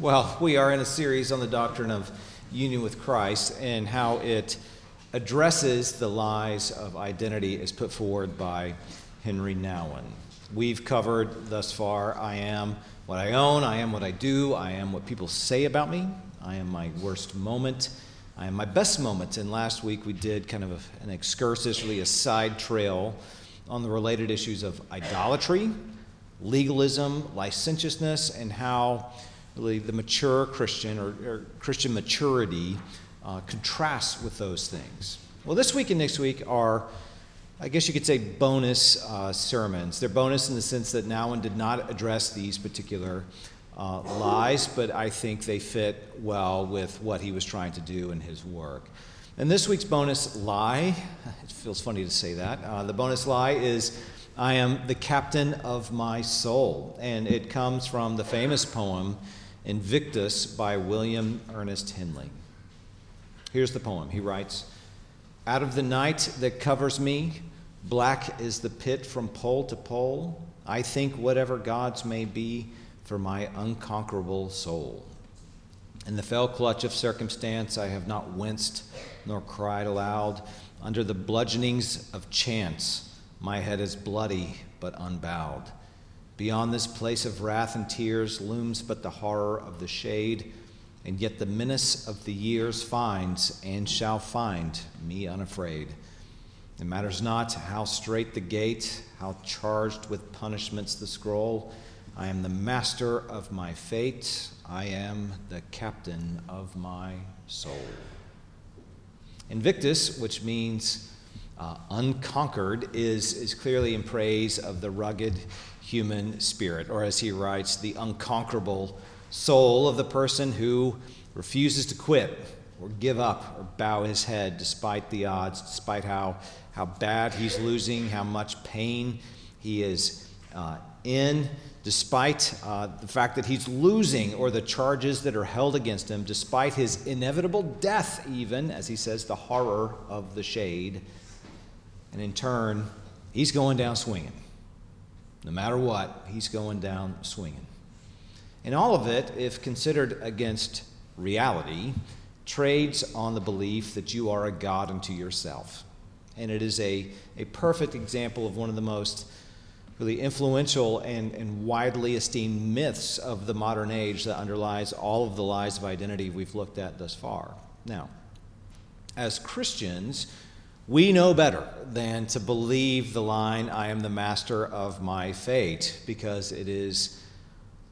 Well, we are in a series on the doctrine of union with Christ and how it addresses the lies of identity as put forward by Henri Nouwen. We've covered thus far I am what I own, I am what I do, I am what people say about me, I am my worst moment, I am my best moment. And last week we did kind of an excursus, really a side trail on the related issues of idolatry, legalism, licentiousness, and how really the mature Christian or, or Christian maturity uh, contrasts with those things. Well, this week and next week are, I guess you could say, bonus uh, sermons. They're bonus in the sense that Nouwen did not address these particular uh, lies, but I think they fit well with what he was trying to do in his work. And this week's bonus lie, it feels funny to say that, uh, the bonus lie is I am the captain of my soul. And it comes from the famous poem Invictus by William Ernest Henley. Here's the poem. He writes Out of the night that covers me, black is the pit from pole to pole. I think whatever gods may be for my unconquerable soul. In the fell clutch of circumstance, I have not winced nor cried aloud. Under the bludgeonings of chance, my head is bloody but unbowed. Beyond this place of wrath and tears looms but the horror of the shade, and yet the menace of the years finds and shall find me unafraid. It matters not how strait the gate, how charged with punishments the scroll. I am the master of my fate. I am the captain of my soul. Invictus, which means uh, unconquered, is, is clearly in praise of the rugged human spirit, or as he writes, the unconquerable soul of the person who refuses to quit or give up or bow his head despite the odds, despite how, how bad he's losing, how much pain he is uh, in, despite uh, the fact that he's losing or the charges that are held against him, despite his inevitable death, even, as he says, the horror of the shade. And in turn, he's going down swinging. No matter what, he's going down swinging. And all of it, if considered against reality, trades on the belief that you are a God unto yourself. And it is a, a perfect example of one of the most really influential and, and widely esteemed myths of the modern age that underlies all of the lies of identity we've looked at thus far. Now, as Christians, we know better than to believe the line, I am the master of my fate, because it is,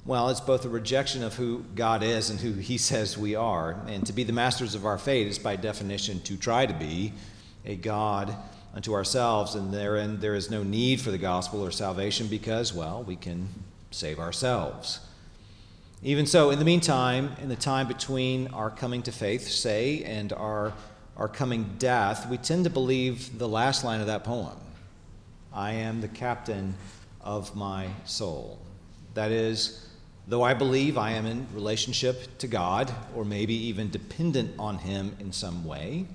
well, it's both a rejection of who God is and who He says we are. And to be the masters of our fate is, by definition, to try to be a God unto ourselves, and therein there is no need for the gospel or salvation because, well, we can save ourselves. Even so, in the meantime, in the time between our coming to faith, say, and our our coming death, we tend to believe the last line of that poem I am the captain of my soul. That is, though I believe I am in relationship to God, or maybe even dependent on Him in some way,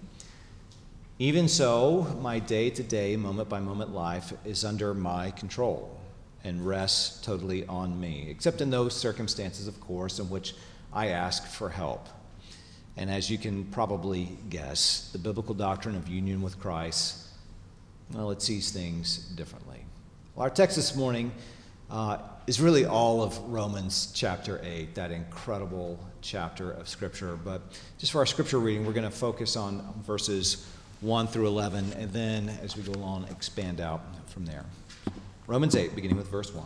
even so, my day to day, moment by moment life is under my control and rests totally on me, except in those circumstances, of course, in which I ask for help. And as you can probably guess, the biblical doctrine of union with Christ, well, it sees things differently. Well, our text this morning uh, is really all of Romans chapter 8, that incredible chapter of Scripture. But just for our Scripture reading, we're going to focus on verses 1 through 11, and then as we go along, expand out from there. Romans 8, beginning with verse 1.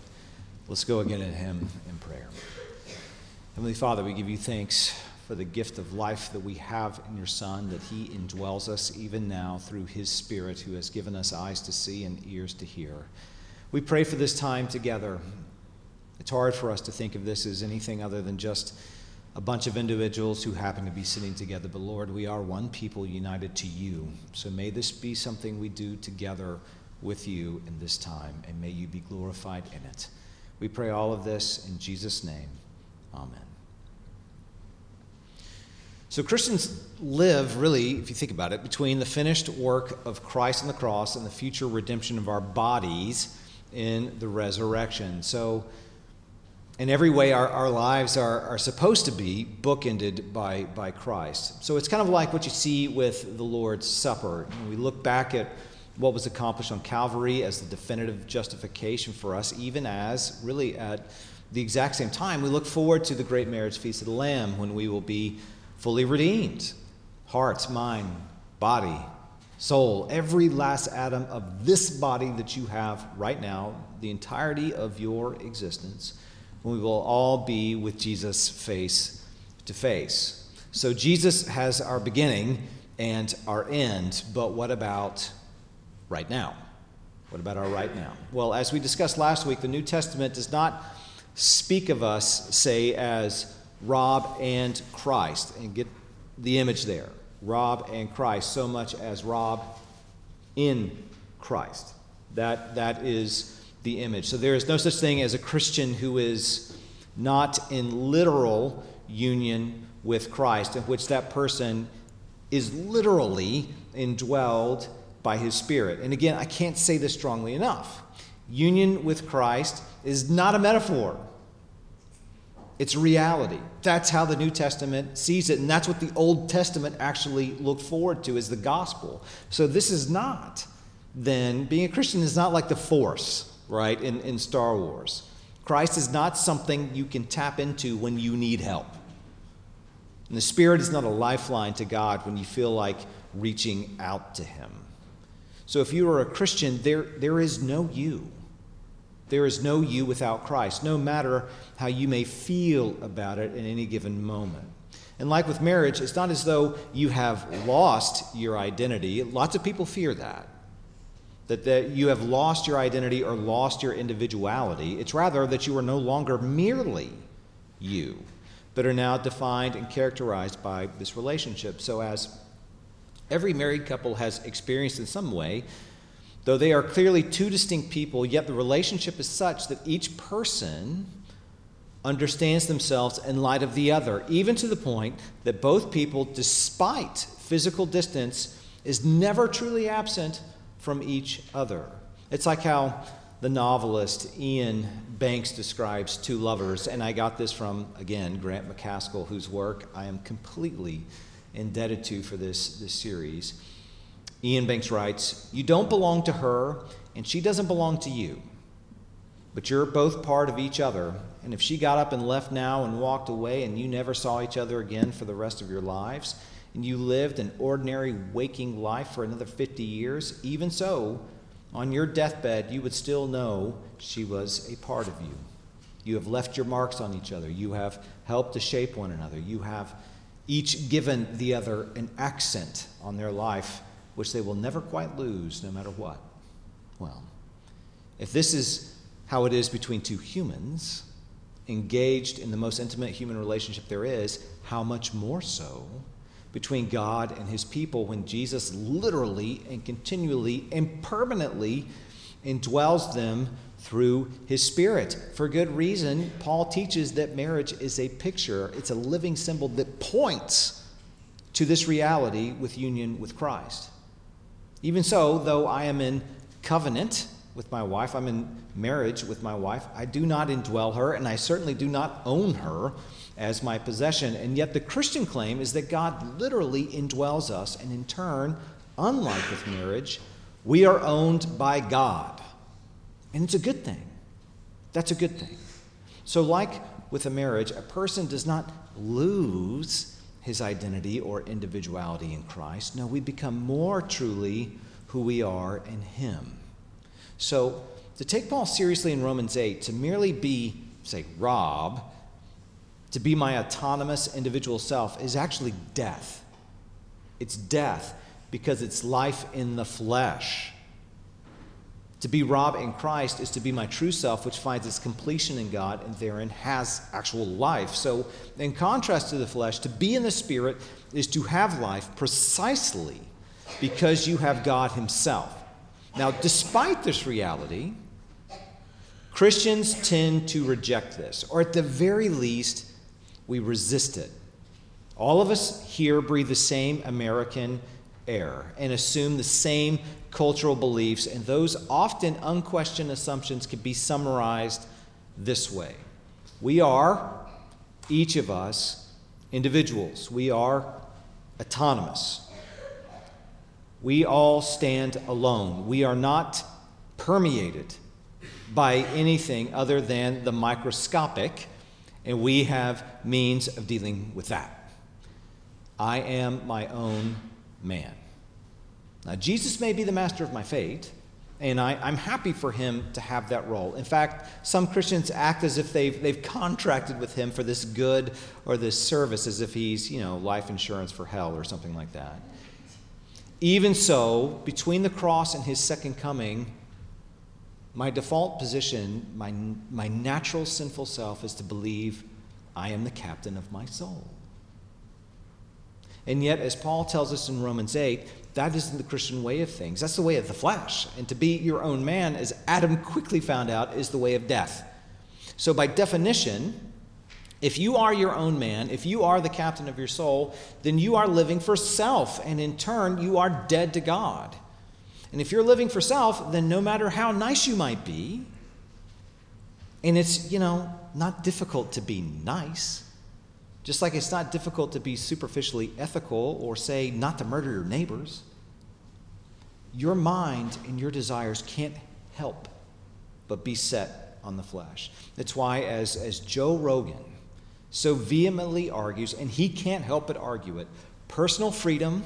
Let's go again at him in prayer. Heavenly Father, we give you thanks for the gift of life that we have in your Son, that he indwells us even now through his Spirit, who has given us eyes to see and ears to hear. We pray for this time together. It's hard for us to think of this as anything other than just a bunch of individuals who happen to be sitting together. But Lord, we are one people united to you. So may this be something we do together with you in this time, and may you be glorified in it. We pray all of this in Jesus' name. Amen. So Christians live, really, if you think about it, between the finished work of Christ on the cross and the future redemption of our bodies in the resurrection. So, in every way, our, our lives are, are supposed to be bookended by, by Christ. So, it's kind of like what you see with the Lord's Supper. When we look back at what was accomplished on Calvary as the definitive justification for us, even as really at the exact same time, we look forward to the great marriage feast of the Lamb when we will be fully redeemed heart, mind, body, soul, every last atom of this body that you have right now, the entirety of your existence, when we will all be with Jesus face to face. So Jesus has our beginning and our end, but what about right now? What about our right now? Well, as we discussed last week, the New Testament does not speak of us, say, as Rob and Christ, and get the image there. Rob and Christ, so much as Rob in Christ. That, that is the image. So there is no such thing as a Christian who is not in literal union with Christ, in which that person is literally indwelled by his Spirit. And again, I can't say this strongly enough. Union with Christ is not a metaphor. It's reality. That's how the New Testament sees it, and that's what the Old Testament actually looked forward to is the gospel. So this is not then being a Christian is not like the force, right, in, in Star Wars. Christ is not something you can tap into when you need help. And the Spirit is not a lifeline to God when you feel like reaching out to Him. So if you are a Christian, there, there is no you. There is no you without Christ, no matter how you may feel about it in any given moment. And like with marriage, it's not as though you have lost your identity. Lots of people fear that. That, that you have lost your identity or lost your individuality. It's rather that you are no longer merely you, but are now defined and characterized by this relationship. So, as every married couple has experienced in some way, Though they are clearly two distinct people, yet the relationship is such that each person understands themselves in light of the other, even to the point that both people, despite physical distance, is never truly absent from each other. It's like how the novelist Iain Banks describes two lovers, and I got this from, again, Grant Macaskill, whose work I am completely indebted to for this, this series. Iain Banks writes You don't belong to her, and she doesn't belong to you. But you're both part of each other. And if she got up and left now and walked away, and you never saw each other again for the rest of your lives, and you lived an ordinary waking life for another 50 years, even so, on your deathbed, you would still know she was a part of you. You have left your marks on each other. You have helped to shape one another. You have each given the other an accent on their life which they will never quite lose no matter what. Well, if this is how it is between two humans engaged in the most intimate human relationship there is, how much more so between God and his people when Jesus literally and continually and permanently indwells them through his spirit. For good reason, Paul teaches that marriage is a picture, it's a living symbol that points to this reality with union with Christ. Even so, though I am in covenant with my wife, I'm in marriage with my wife, I do not indwell her, and I certainly do not own her as my possession. And yet, the Christian claim is that God literally indwells us, and in turn, unlike with marriage, we are owned by God. And it's a good thing. That's a good thing. So, like with a marriage, a person does not lose his identity or individuality in Christ. No, we become more truly who we are in Him. So, to take Paul seriously in Romans 8, to merely be, say, Rob, to be my autonomous individual self, is actually death. It's death because it's life in the flesh. To be Rob in Christ is to be my true self, which finds its completion in God and therein has actual life. So, in contrast to the flesh, to be in the Spirit is to have life precisely because you have God Himself. Now, despite this reality, Christians tend to reject this, or at the very least, we resist it. All of us here breathe the same American air and assume the same cultural beliefs, and those often unquestioned assumptions can be summarized this way We are, each of us, individuals, we are autonomous. We all stand alone. We are not permeated by anything other than the microscopic, and we have means of dealing with that. I am my own man. Now, Jesus may be the master of my fate, and I, am happy for him to have that role. In fact, some Christians act as if they've, they've contracted with him for this good or this service, as if he's, you know, life insurance for hell or something like that. Even so, between the cross and his second coming, my default position, my, my natural sinful self, is to believe I am the captain of my soul. And yet, as Paul tells us in Romans 8, that isn't the Christian way of things. That's the way of the flesh. And to be your own man, as Adam quickly found out, is the way of death. So, by definition, if you are your own man, if you are the captain of your soul, then you are living for self, and in turn, you are dead to God. And if you're living for self, then no matter how nice you might be, and it's, you know, not difficult to be nice, just like it's not difficult to be superficially ethical or say not to murder your neighbors, your mind and your desires can't help but be set on the flesh. That's why, as, as Joe Rogan so vehemently argues, and he can't help but argue it, personal freedom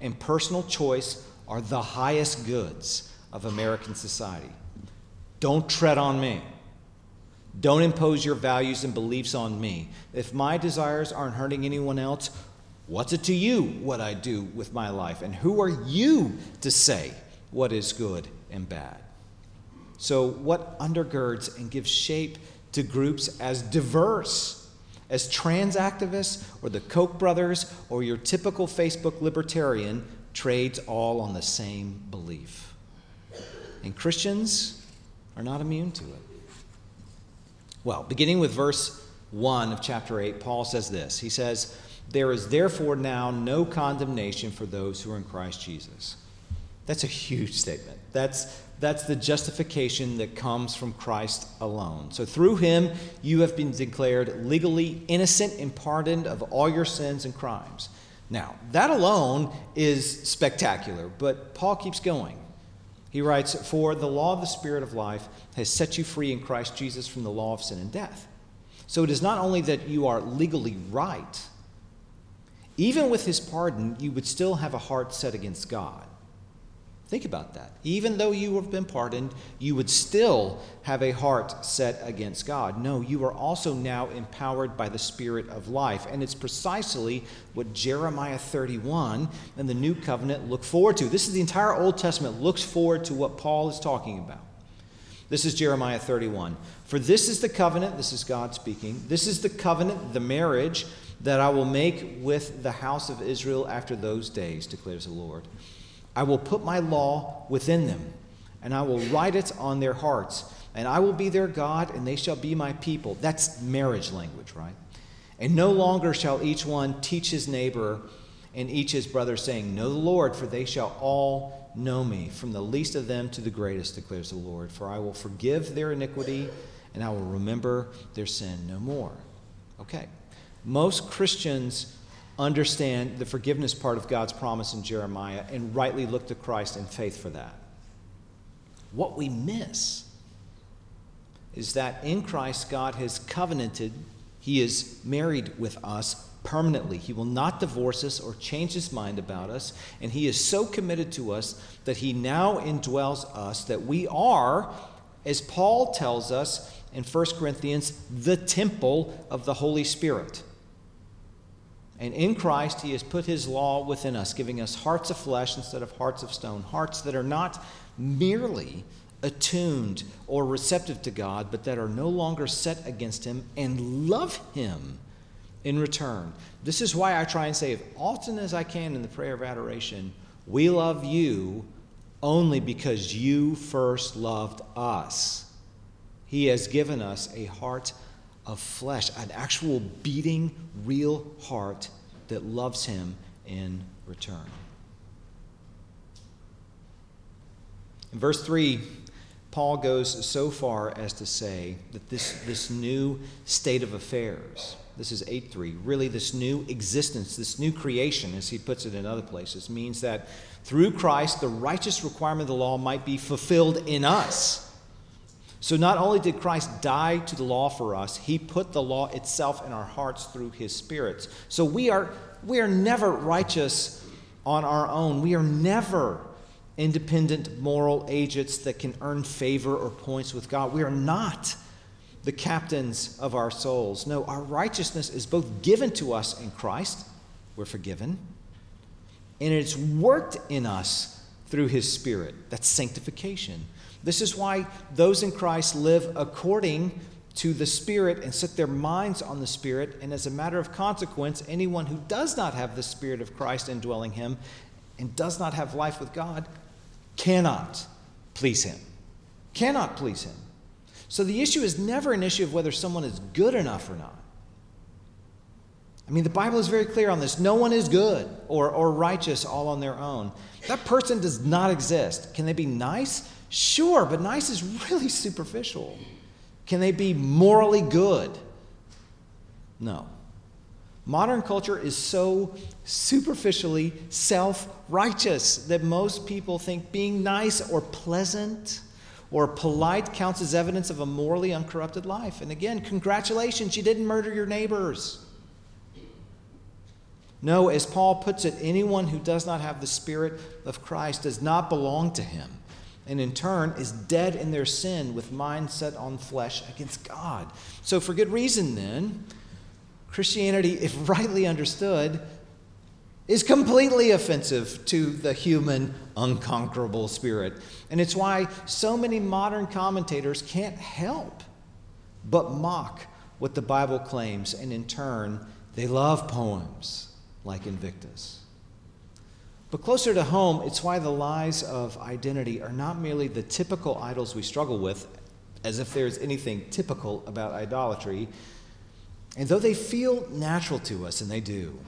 and personal choice are the highest goods of American society. Don't tread on me. Don't impose your values and beliefs on me. If my desires aren't hurting anyone else, what's it to you what I do with my life? And who are you to say what is good and bad? So, what undergirds and gives shape to groups as diverse as trans activists or the Koch brothers or your typical Facebook libertarian trades all on the same belief? And Christians are not immune to it. Well, beginning with verse 1 of chapter 8, Paul says this He says, There is therefore now no condemnation for those who are in Christ Jesus. That's a huge statement. That's, that's the justification that comes from Christ alone. So through him, you have been declared legally innocent and pardoned of all your sins and crimes. Now, that alone is spectacular, but Paul keeps going. He writes, For the law of the Spirit of life has set you free in Christ Jesus from the law of sin and death. So it is not only that you are legally right, even with his pardon, you would still have a heart set against God. Think about that. Even though you have been pardoned, you would still have a heart set against God. No, you are also now empowered by the Spirit of life. And it's precisely what Jeremiah 31 and the New Covenant look forward to. This is the entire Old Testament looks forward to what Paul is talking about. This is Jeremiah 31. For this is the covenant, this is God speaking, this is the covenant, the marriage that I will make with the house of Israel after those days, declares the Lord. I will put my law within them, and I will write it on their hearts, and I will be their God, and they shall be my people. That's marriage language, right? And no longer shall each one teach his neighbor and each his brother, saying, Know the Lord, for they shall all know me, from the least of them to the greatest, declares the Lord. For I will forgive their iniquity, and I will remember their sin no more. Okay. Most Christians understand the forgiveness part of God's promise in Jeremiah and rightly look to Christ in faith for that. What we miss is that in Christ, God has covenanted, He is married with us permanently. He will not divorce us or change His mind about us. And He is so committed to us that He now indwells us that we are, as Paul tells us in 1 Corinthians, the temple of the Holy Spirit. And in Christ, He has put His law within us, giving us hearts of flesh instead of hearts of stone, hearts that are not merely attuned or receptive to God, but that are no longer set against Him and love Him in return. This is why I try and say, as often as I can in the prayer of adoration, we love you only because you first loved us. He has given us a heart of flesh, an actual beating, real heart that loves Him in return. In verse 3, Paul goes so far as to say that this, this new state of affairs, this is 8 3, really this new existence, this new creation, as he puts it in other places, means that through Christ, the righteous requirement of the law might be fulfilled in us. So not only did Christ die to the law for us, he put the law itself in our hearts through his spirits. So we are, we are never righteous on our own. We are never independent moral agents that can earn favor or points with God. We are not the captains of our souls. No, our righteousness is both given to us in Christ, we're forgiven, and it's worked in us through his Spirit. That's sanctification. This is why those in Christ live according to the Spirit and set their minds on the Spirit. And as a matter of consequence, anyone who does not have the Spirit of Christ indwelling him and does not have life with God cannot please him. Cannot please him. So the issue is never an issue of whether someone is good enough or not. I mean, the Bible is very clear on this. No one is good or, or righteous all on their own. That person does not exist. Can they be nice? Sure, but nice is really superficial. Can they be morally good? No. Modern culture is so superficially self righteous that most people think being nice or pleasant or polite counts as evidence of a morally uncorrupted life. And again, congratulations, you didn't murder your neighbors. No, as Paul puts it, anyone who does not have the Spirit of Christ does not belong to him, and in turn is dead in their sin with mind set on flesh against God. So, for good reason, then, Christianity, if rightly understood, is completely offensive to the human, unconquerable spirit. And it's why so many modern commentators can't help but mock what the Bible claims, and in turn, they love poems like Invictus. But closer to home, it's why the lies of identity are not merely the typical idols we struggle with, as if there's anything typical about idolatry. And though they feel natural to us, and they do,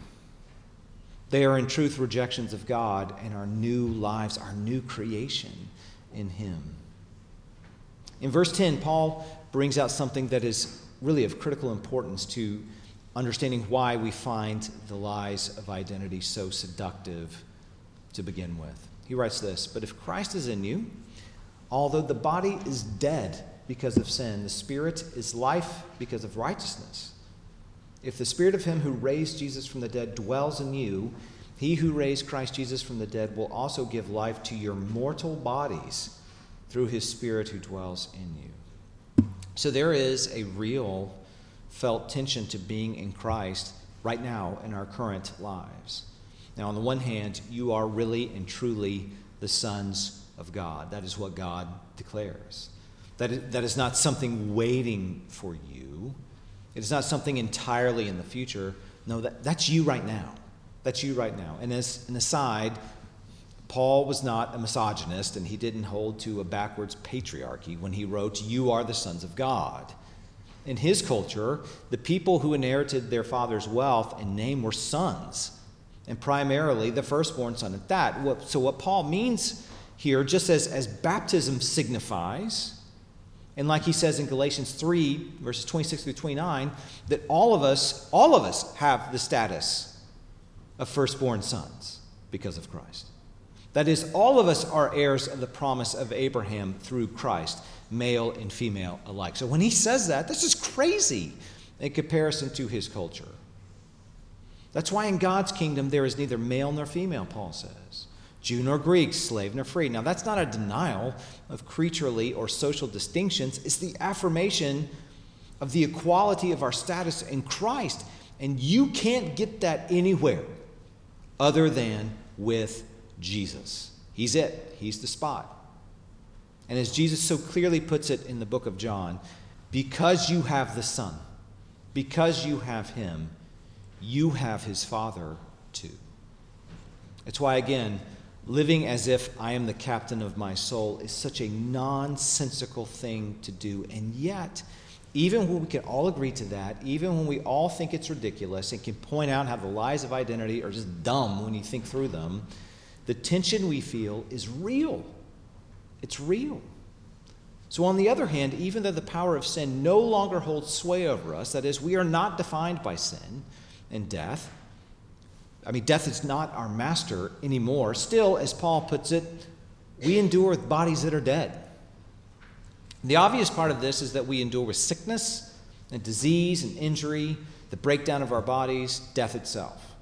they are in truth rejections of God and our new lives, our new creation in Him. In verse 10, Paul brings out something that is really of critical importance to understanding why we find the lies of identity so seductive to begin with. He writes this But if Christ is in you, although the body is dead because of sin, the spirit is life because of righteousness. If the spirit of him who raised Jesus from the dead dwells in you, he who raised Christ Jesus from the dead will also give life to your mortal bodies through his spirit who dwells in you. So there is a real felt tension to being in Christ right now in our current lives. Now, on the one hand, you are really and truly the sons of God. That is what God declares. That is, that is not something waiting for you. It is not something entirely in the future. No, that, that's you right now. That's you right now. And as an aside, Paul was not a misogynist and he didn't hold to a backwards patriarchy when he wrote, You are the sons of God. In his culture, the people who inherited their father's wealth and name were sons, and primarily the firstborn son at that. So, what Paul means here, just as, as baptism signifies, and like he says in Galatians 3, verses 26 through 29, that all of us, all of us have the status of firstborn sons because of Christ. That is, all of us are heirs of the promise of Abraham through Christ, male and female alike. So when he says that, this is crazy in comparison to his culture. That's why in God's kingdom there is neither male nor female, Paul says. Jew nor Greek, slave nor free. Now, that's not a denial of creaturely or social distinctions, it's the affirmation of the equality of our status in Christ. And you can't get that anywhere other than with Jesus. He's it, He's the spot. And as Jesus so clearly puts it in the book of John, because you have the Son, because you have Him, you have His Father too. It's why, again, living as if I am the captain of my soul is such a nonsensical thing to do. And yet, even when we can all agree to that, even when we all think it's ridiculous and can point out how the lies of identity are just dumb when you think through them, the tension we feel is real. It's real. So, on the other hand, even though the power of sin no longer holds sway over us, that is, we are not defined by sin and death, I mean, death is not our master anymore. Still, as Paul puts it, we endure with bodies that are dead. The obvious part of this is that we endure with sickness and disease and injury, the breakdown of our bodies, death itself.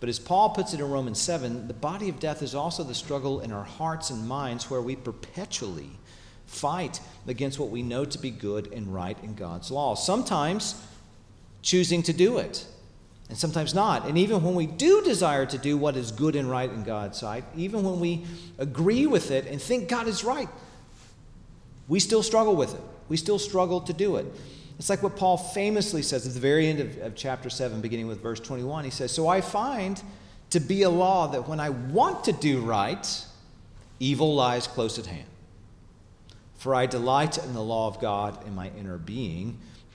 But as Paul puts it in Romans 7, the body of death is also the struggle in our hearts and minds where we perpetually fight against what we know to be good and right in God's law. Sometimes choosing to do it and sometimes not. And even when we do desire to do what is good and right in God's sight, even when we agree with it and think God is right, we still struggle with it. We still struggle to do it. It's like what Paul famously says at the very end of, of chapter 7, beginning with verse 21. He says, So I find to be a law that when I want to do right, evil lies close at hand. For I delight in the law of God in my inner being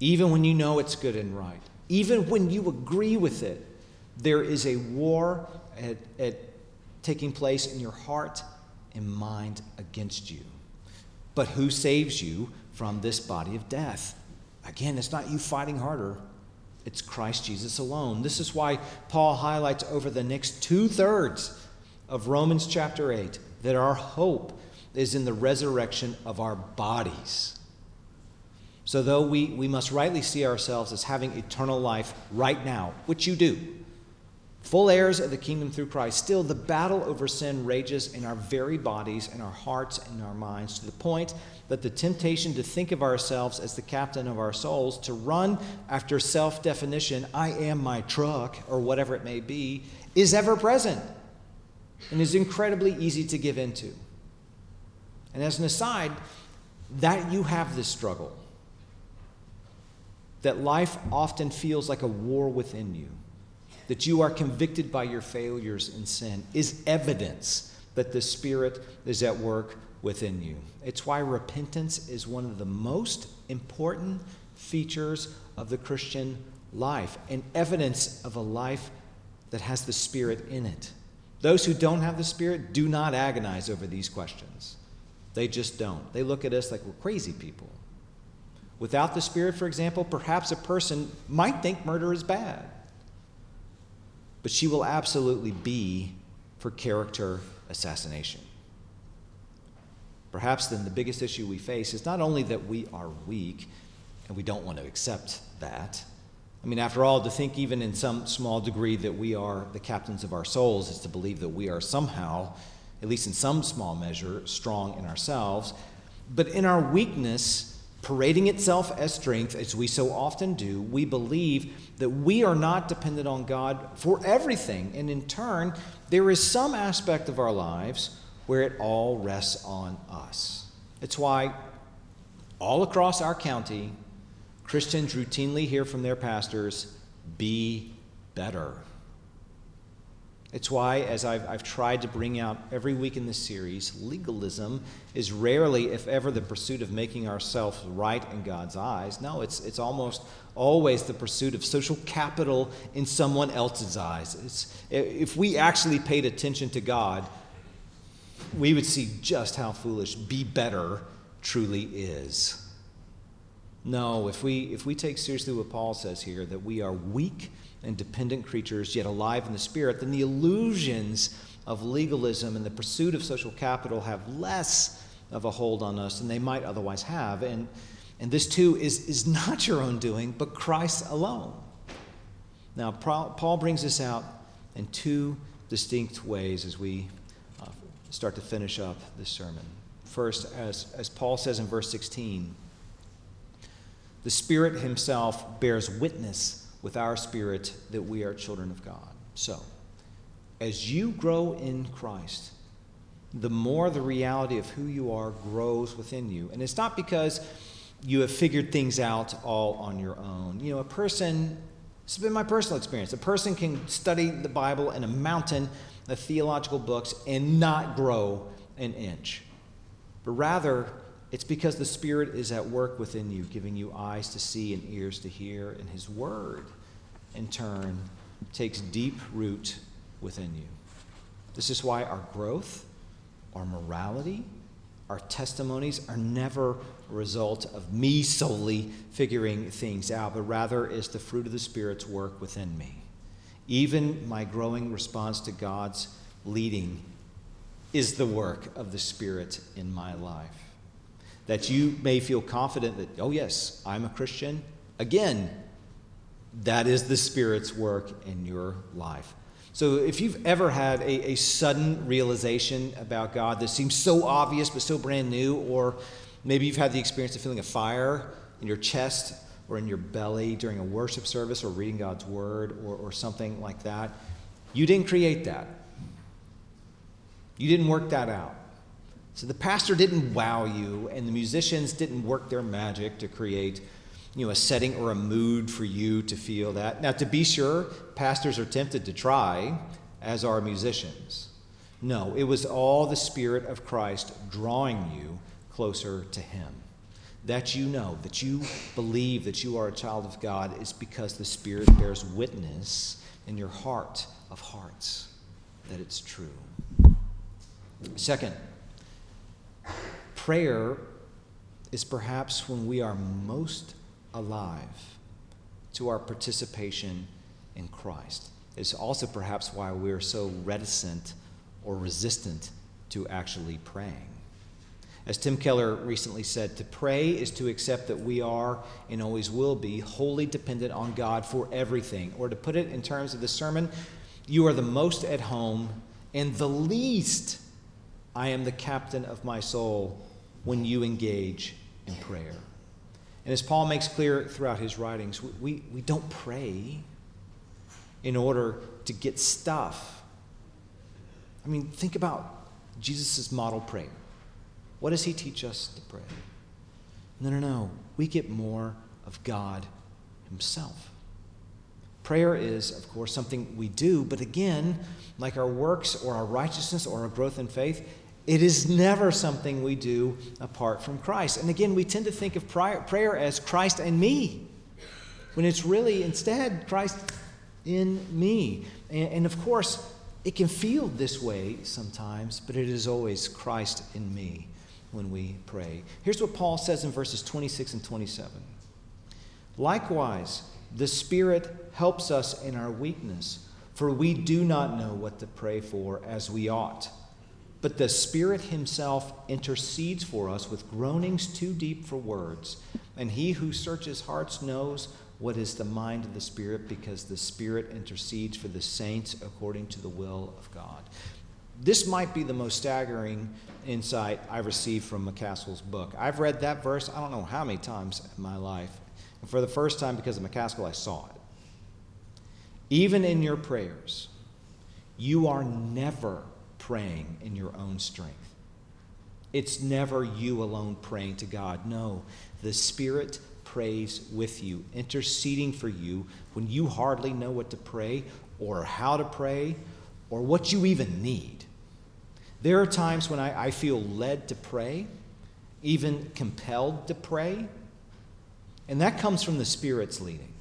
even when you know it's good and right, even when you agree with it, there is a war at, at taking place in your heart and mind against you. But who saves you from this body of death? Again, it's not you fighting harder, it's Christ Jesus alone. This is why Paul highlights over the next two thirds of Romans chapter 8 that our hope is in the resurrection of our bodies. So, though we, we must rightly see ourselves as having eternal life right now, which you do, full heirs of the kingdom through Christ, still the battle over sin rages in our very bodies, in our hearts, and our minds, to the point that the temptation to think of ourselves as the captain of our souls, to run after self definition, I am my truck, or whatever it may be, is ever present and is incredibly easy to give into. And as an aside, that you have this struggle that life often feels like a war within you, that you are convicted by your failures and sin, is evidence that the Spirit is at work within you. It's why repentance is one of the most important features of the Christian life and evidence of a life that has the Spirit in it. Those who don't have the Spirit do not agonize over these questions. They just don't. They look at us like we're crazy people. Without the Spirit, for example, perhaps a person might think murder is bad. But she will absolutely be for character assassination. Perhaps then the biggest issue we face is not only that we are weak and we don't want to accept that, I mean, after all, to think even in some small degree that we are the captains of our souls is to believe that we are somehow, at least in some small measure, strong in ourselves. But in our weakness, parading itself as strength, as we so often do, we believe that we are not dependent on God for everything. And in turn, there is some aspect of our lives where it all rests on us. It's why all across our county, Christians routinely hear from their pastors, be better. It's why, as I've, I've tried to bring out every week in this series, legalism is rarely, if ever, the pursuit of making ourselves right in God's eyes. No, it's, it's almost always the pursuit of social capital in someone else's eyes. It's, if we actually paid attention to God, we would see just how foolish be better truly is. No, if we, if we take seriously what Paul says here, that we are weak and dependent creatures, yet alive in the Spirit, then the illusions of legalism and the pursuit of social capital have less of a hold on us than they might otherwise have. And, and this, too, is, is not your own doing, but Christ alone. Now, Paul brings this out in two distinct ways as we uh, start to finish up this sermon. First, as, as Paul says in verse 16, the Spirit Himself bears witness with our spirit that we are children of God. So, as you grow in Christ, the more the reality of who you are grows within you. And it's not because you have figured things out all on your own. You know, a person, this has been my personal experience, a person can study the Bible and a mountain of theological books and not grow an inch. But rather, it's because the Spirit is at work within you, giving you eyes to see and ears to hear, and His Word, in turn, takes deep root within you. This is why our growth, our morality, our testimonies are never a result of me solely figuring things out, but rather is the fruit of the Spirit's work within me. Even my growing response to God's leading is the work of the Spirit in my life that you may feel confident that, oh, yes, I'm a Christian. Again, that is the Spirit's work in your life. So if you've ever had a, a sudden realization about God that seems so obvious but so brand new, or maybe you've had the experience of feeling a fire in your chest or in your belly during a worship service or reading God's word or, or something like that, you didn't create that. You didn't work that out. So the pastor didn't wow you, and the musicians didn't work their magic to create you know, a setting or a mood for you to feel that. Now, to be sure, pastors are tempted to try, as are musicians. No, it was all the Spirit of Christ drawing you closer to Him. That you know, that you believe that you are a child of God is because the Spirit bears witness in your heart of hearts that it's true. Second, Prayer is perhaps when we are most alive to our participation in Christ. It's also perhaps why we're so reticent or resistant to actually praying. As Tim Keller recently said, to pray is to accept that we are and always will be wholly dependent on God for everything. Or to put it in terms of the sermon, you are the most at home and the least I am the captain of my soul when you engage in prayer. And as Paul makes clear throughout his writings, we, we don't pray in order to get stuff. I mean, think about Jesus' model prayer. What does he teach us to pray? No, no, no. We get more of God Himself. Prayer is, of course, something we do, but again, like our works or our righteousness or our growth in faith, it is never something we do apart from Christ. And again, we tend to think of prayer as Christ and me, when it's really instead Christ in me. And, of course, it can feel this way sometimes, but it is always Christ in me when we pray. Here's what Paul says in verses 26 and 27 Likewise, the Spirit helps us in our weakness, for we do not know what to pray for as we ought. But the Spirit Himself intercedes for us with groanings too deep for words. And He who searches hearts knows what is the mind of the Spirit because the Spirit intercedes for the saints according to the will of God. This might be the most staggering insight I've received from Macaskill's book. I've read that verse I don't know how many times in my life. And for the first time, because of Macaskill, I saw it. Even in your prayers, you are never praying in your own strength. It's never you alone praying to God. No, the Spirit prays with you, interceding for you when you hardly know what to pray or how to pray or what you even need. There are times when I, I feel led to pray, even compelled to pray, and that comes from the Spirit's leading.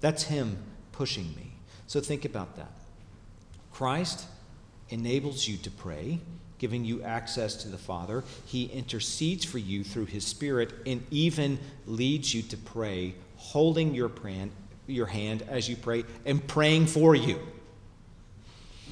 That's Him pushing me. So think about that. Christ enables you to pray, giving you access to the Father. He intercedes for you through His Spirit and even leads you to pray, holding your, pran, your hand as you pray and praying for you.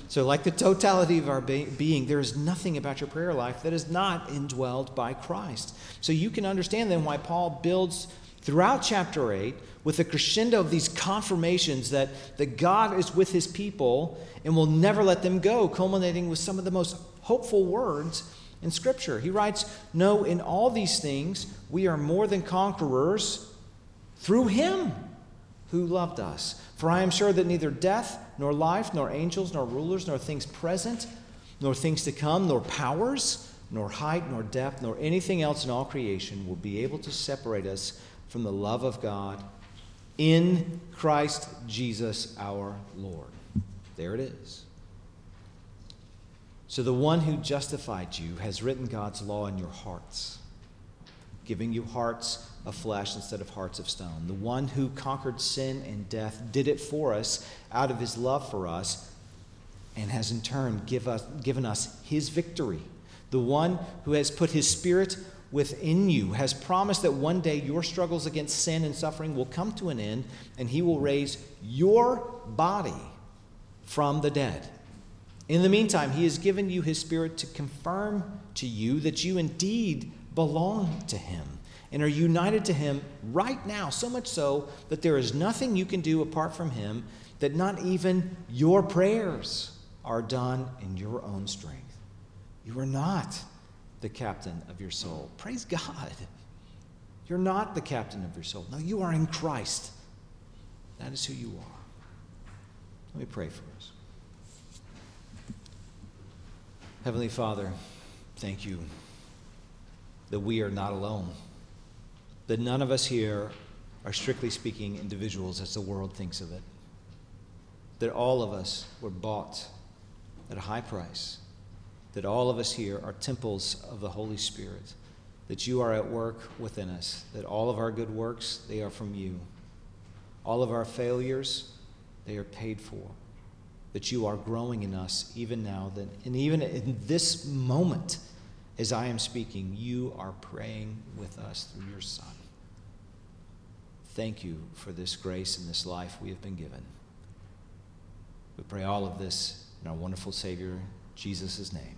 So, like the totality of our being, there is nothing about your prayer life that is not indwelled by Christ. So, you can understand then why Paul builds throughout chapter 8 with a crescendo of these confirmations that, that God is with his people and will never let them go, culminating with some of the most hopeful words in Scripture. He writes, No, in all these things, we are more than conquerors through him who loved us. For I am sure that neither death, nor life, nor angels, nor rulers, nor things present, nor things to come, nor powers, nor height, nor depth, nor anything else in all creation will be able to separate us from the love of God in Christ Jesus our Lord. There it is. So the one who justified you has written God's law in your hearts, giving you hearts of flesh instead of hearts of stone. The one who conquered sin and death did it for us out of his love for us and has in turn give us, given us his victory. The one who has put his spirit within you has promised that one day your struggles against sin and suffering will come to an end and he will raise your body from the dead. In the meantime, he has given you his spirit to confirm to you that you indeed belong to him and are united to him right now, so much so that there is nothing you can do apart from him, that not even your prayers are done in your own strength. You are not the captain of your soul. Praise God. You're not the captain of your soul. No, you are in Christ. That is who you are. Let me pray for us. Heavenly Father, thank you that we are not alone, that none of us here are strictly speaking individuals as the world thinks of it, that all of us were bought at a high price that all of us here are temples of the Holy Spirit, that you are at work within us, that all of our good works, they are from you. All of our failures, they are paid for. That you are growing in us even now, that, and even in this moment, as I am speaking, you are praying with us through your Son. Thank you for this grace and this life we have been given. We pray all of this in our wonderful Savior, Jesus' name.